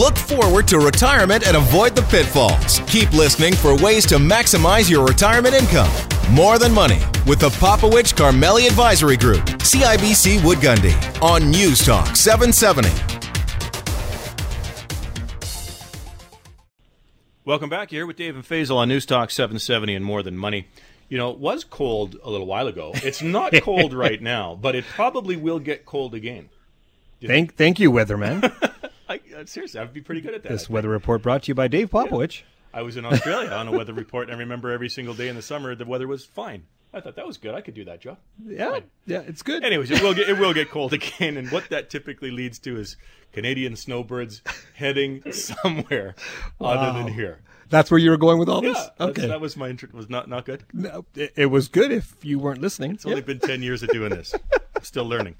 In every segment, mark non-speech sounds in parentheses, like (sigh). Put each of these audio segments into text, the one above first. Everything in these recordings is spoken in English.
Look forward to retirement and avoid the pitfalls. Keep listening for ways to maximize your retirement income. More Than Money with the Popowich Karmali Advisory Group, CIBC Wood Gundy, on News Talk 770. Welcome back here with Dave and Faisal on News Talk 770 and More Than Money. You know, it was cold a little while ago. It's not (laughs) cold right now, but it probably will get cold again. Thank, thank you, weatherman. (laughs) Uh, seriously, I'd be pretty good at that. This weather report brought to you by Dave Popowich. I was in Australia on a weather report, and I remember every single day in the summer the weather was fine. I thought that was good. I could do that job. Yeah, Fine. yeah, it's good. Anyways, it will get it will get cold (laughs) again, and what that typically leads to is Canadian snowbirds heading somewhere other than here. That's where you were going with all Yeah, this. Okay, that was my intro. Was not not good. No, it, it was good if you weren't listening. It's only been ten years of doing this. I'm (laughs) still learning.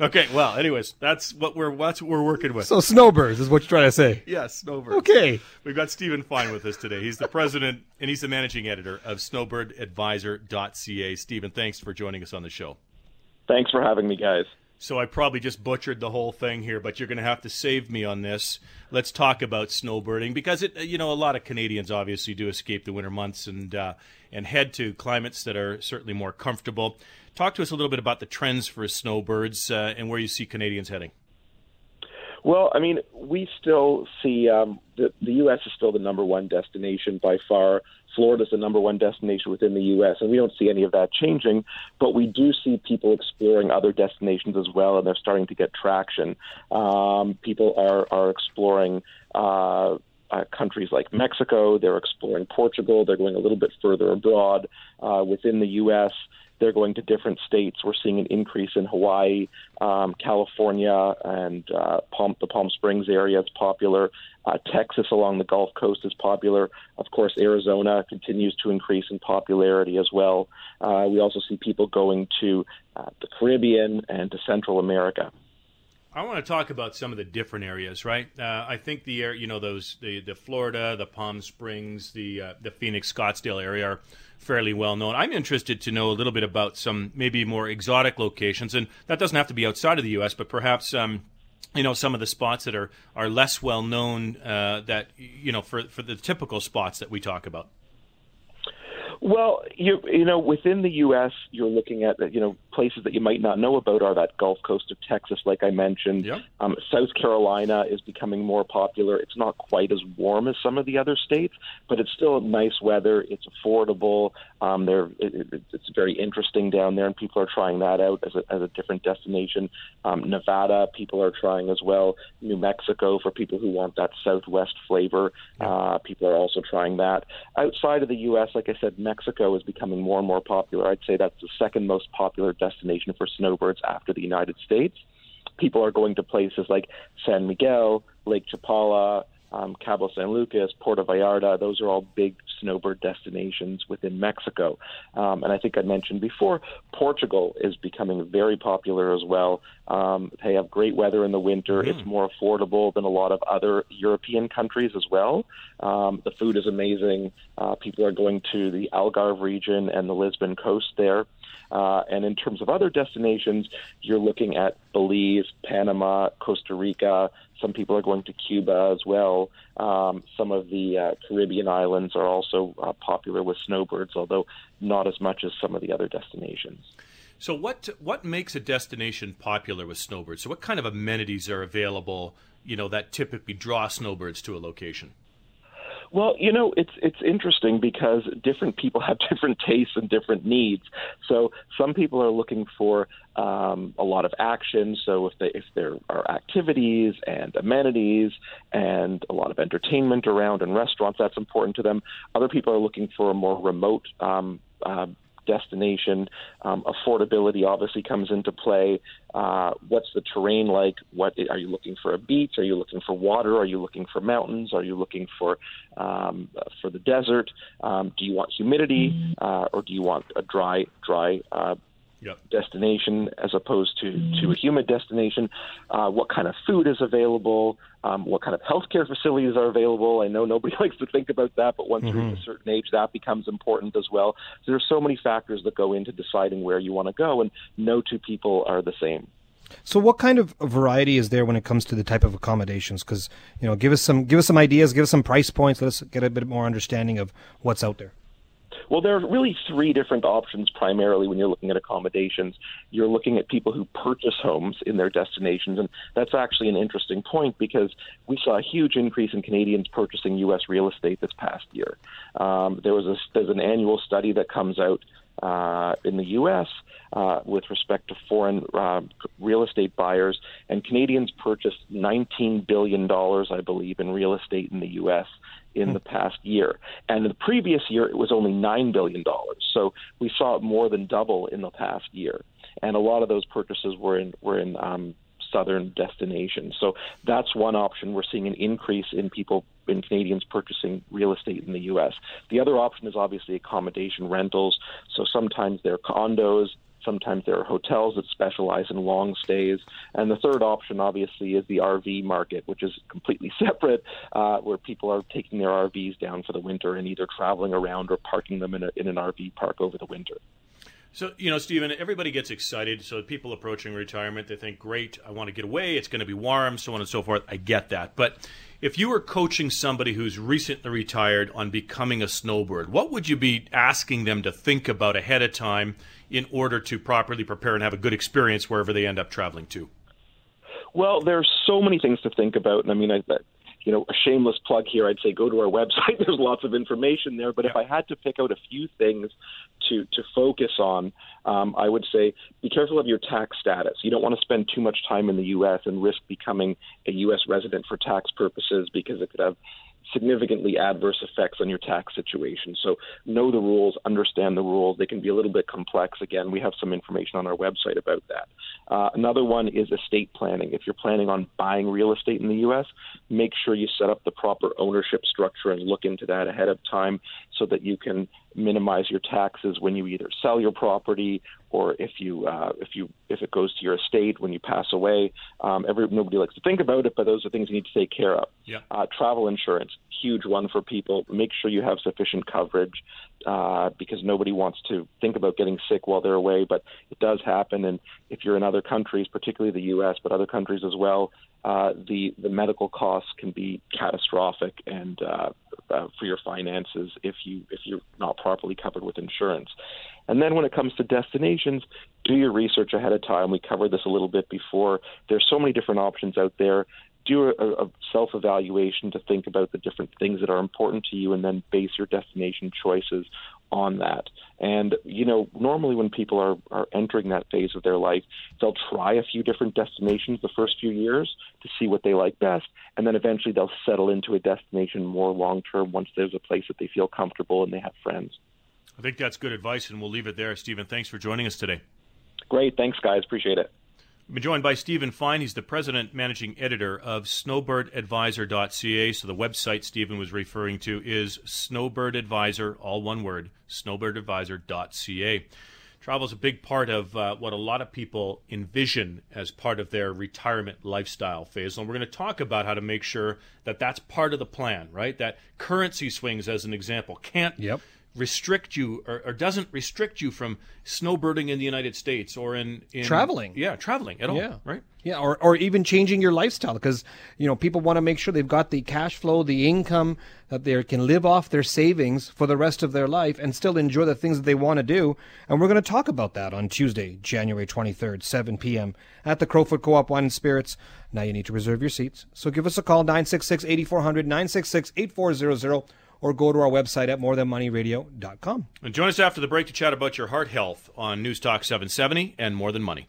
Okay, well, anyways, that's what we're that's what we're working with. So snowbirds is what you're trying to say. yes, snowbirds. Okay. We've got Stephen Fine with us today. He's the president and he's the managing editor of snowbirdadvisor.ca. Stephen, thanks for joining us on the show. Thanks for having me, guys. So I probably just butchered the whole thing here, but you're going to have to save me on this. Let's talk about snowbirding because it, you know, a lot of Canadians obviously do escape the winter months and uh, and head to climates that are certainly more comfortable. Talk to us a little bit about the trends for snowbirds uh, and where you see Canadians heading. Well, I mean, we still see um, the, the U.S. is still the number one destination by far. Florida's the number one destination within the U.S., and we don't see any of that changing. But we do see people exploring other destinations as well, and they're starting to get traction. Um, people are are exploring. Uh, uh, countries like Mexico, they're exploring Portugal, they're going a little bit further abroad uh, within the U.S. They're going to different states. We're seeing an increase in Hawaii, um, California, and uh, Palm, the Palm Springs area is popular. Uh, Texas along the Gulf Coast is popular. Of course, Arizona continues to increase in popularity as well. Uh, we also see people going to uh, the Caribbean and to Central America. I want to talk about some of the different areas, right? Uh, I think the air, you know, those the, the Florida, the Palm Springs, the uh, the Phoenix, Scottsdale area are fairly well known. I'm interested to know a little bit about some maybe more exotic locations, and that doesn't have to be outside of the U.S., but perhaps. Um, you know some of the spots that are, are less well known uh, that you know for for the typical spots that we talk about. Well, you you know, within the U.S., you're looking at you know places that you might not know about are that Gulf Coast of Texas, like I mentioned. Yep. Um, South Carolina is becoming more popular. It's not quite as warm as some of the other states, but it's still nice weather. It's affordable. Um, there, it, it, it's very interesting down there, and people are trying that out as a, as a different destination. Um, Nevada, people are trying as well. New Mexico, for people who want that Southwest flavor, uh, people are also trying that. Outside of the U.S., like I said, Mexico is becoming more and more popular. I'd say that's the second most popular destination for snowbirds after the United States. People are going to places like San Miguel, Lake Chapala, um, Cabo San Lucas, Puerto Vallarta. Those are all big snowbird destinations within Mexico. Um, and I think I mentioned before, Portugal is becoming very popular as well. Um, they have great weather in the winter. It's more affordable than a lot of other European countries as well. Um, the food is amazing. Uh, people are going to the Algarve region and the Lisbon coast there. Uh, and in terms of other destinations, you're looking at Belize, Panama, Costa Rica. Some people are going to Cuba as well. Um, some of the uh, Caribbean islands are also uh, popular with snowbirds, although not as much as some of the other destinations. So what what makes a destination popular with snowbirds? So what kind of amenities are available, you know, that typically draw snowbirds to a location? Well, you know, it's it's interesting because different people (laughs) have different tastes and different needs. So some people are looking for um, a lot of action. So if they if there are activities and amenities and a lot of entertainment around and restaurants, that's important to them. Other people are looking for a more remote. Um, uh, destination. Um, affordability obviously comes into play. Uh, what's the terrain like? What are you looking for? A beach? Are you looking for water? Are you looking for mountains? Are you looking for um, for the desert? Um, do you want humidity, uh, or do you want a dry, dry uh, Yep. destination as opposed to, to a humid destination, uh, what kind of food is available, um, what kind of healthcare facilities are available. I know nobody (laughs) likes to think about that, but once you reach a certain age, that becomes important as well. So there are so many factors that go into deciding where you want to go, and no two people are the same. So, what kind of variety is there when it comes to the type of accommodations? Because you know, give us some give us some ideas, give us some price points. Let's get a bit more understanding of what's out there. Well, there are really three different options primarily when you're looking at accommodations. You're looking at people who purchase homes in their destinations, and that's actually an interesting point because we saw a huge increase in Canadians purchasing U.S. real estate this past year. Um, there was a, there's an annual study that comes out uh, in the U.S. Uh, with respect to foreign uh, real estate buyers, and Canadians purchased 19 billion dollars, I believe, in real estate in the U.S. in the past year. And in the previous year, it was only nine billion dollars. So we saw it more than double in the past year, and a lot of those purchases were in were in um, southern destinations. So that's one option. We're seeing an increase in people in Canadians purchasing real estate in the U.S. The other option is obviously accommodation rentals. So sometimes they're condos, Sometimes there are hotels that specialize in long stays. And the third option, obviously, is the RV market, which is completely (laughs) separate, uh, where people are taking their RVs down for the winter and either traveling around or parking them in, a, in an RV park over the winter. So, you know, Stephen, everybody gets excited. So, people approaching retirement, they think, great, I want to get away. It's going to be warm, so on and so forth. I get that. But if you were coaching somebody who's recently retired on becoming a snowbird, what would you be asking them to think about ahead of time in order to properly prepare and have a good experience wherever they end up traveling to? Well, there's so many things to think about. And I mean, I, you know, a shameless plug here, I'd say go to our (laughs) website. There's lots of information there. But if I had to pick out a few things to to focus on, um, I would say be careful of your tax status. You don't want to spend too much time in the U.S. and risk becoming a U.S. resident for tax purposes because it could have significantly adverse effects on your tax situation. So know the rules, understand the rules. They can be a little bit complex. Again, we have some information on our website about that. Uh, another one is estate planning. If you're planning on buying real estate in the U.S., make sure you set up the proper ownership structure and look into that ahead of time so that you can minimize your taxes when you either sell your property or if you uh, if you if it goes to your estate when you pass away. Um, every nobody likes to think about it, but those are things you need to take care of. Yeah. Uh, travel insurance, huge one for people. Make sure you have sufficient coverage uh, because nobody wants to think about getting sick while they're away, but it does happen. And if you're in other countries, particularly the U.S., but other countries as well, uh, the the medical costs can be catastrophic and uh, uh, for your finances if you if you're not properly covered with insurance. And then when it comes to destinations, do your research ahead of time. We covered this a little bit before. There's so many different options out there. Do a, a self evaluation to think about the different things that are important to you, and then base your destination choices on that. And, you know, normally when people are, are entering that phase of their life, they'll try a few different destinations the first few years to see what they like best. And then eventually they'll settle into a destination more long term once there's a place that they feel comfortable and they have friends. I think that's good advice, and we'll leave it there. Stephen, thanks for joining us today. Great. Thanks, guys. Appreciate it. Been joined by Stephen Fine. He's the president managing editor of snowbirdadvisor.ca. So the website Stephen was referring to is snowbirdadvisor, all one word, snowbirdadvisor.ca. Travel is a big part of uh, what a lot of people envision as part of their retirement lifestyle phase. And we're going to talk about how to make sure that that's part of the plan, right? That currency swings, as an example, can't Yep restrict you or, or, doesn't restrict you from snowbirding in the United States or in, in traveling. Yeah, traveling at all. Yeah. Right. Yeah, or, or even changing your lifestyle because you know people want to make sure they've got the cash flow, the income that they can live off their savings for the rest of their life and still enjoy the things that they want to do. And we're going to talk about that on Tuesday, January 23rd, 7 p.m. at the Crowfoot Co-op Wine and Spirits. Now you need to reserve your seats. So give us a call 966-8400 966-8400 or go to our website at morethanmoneyradio.com. And join us after the break to chat about your heart health on News Talk 770 and More Than Money.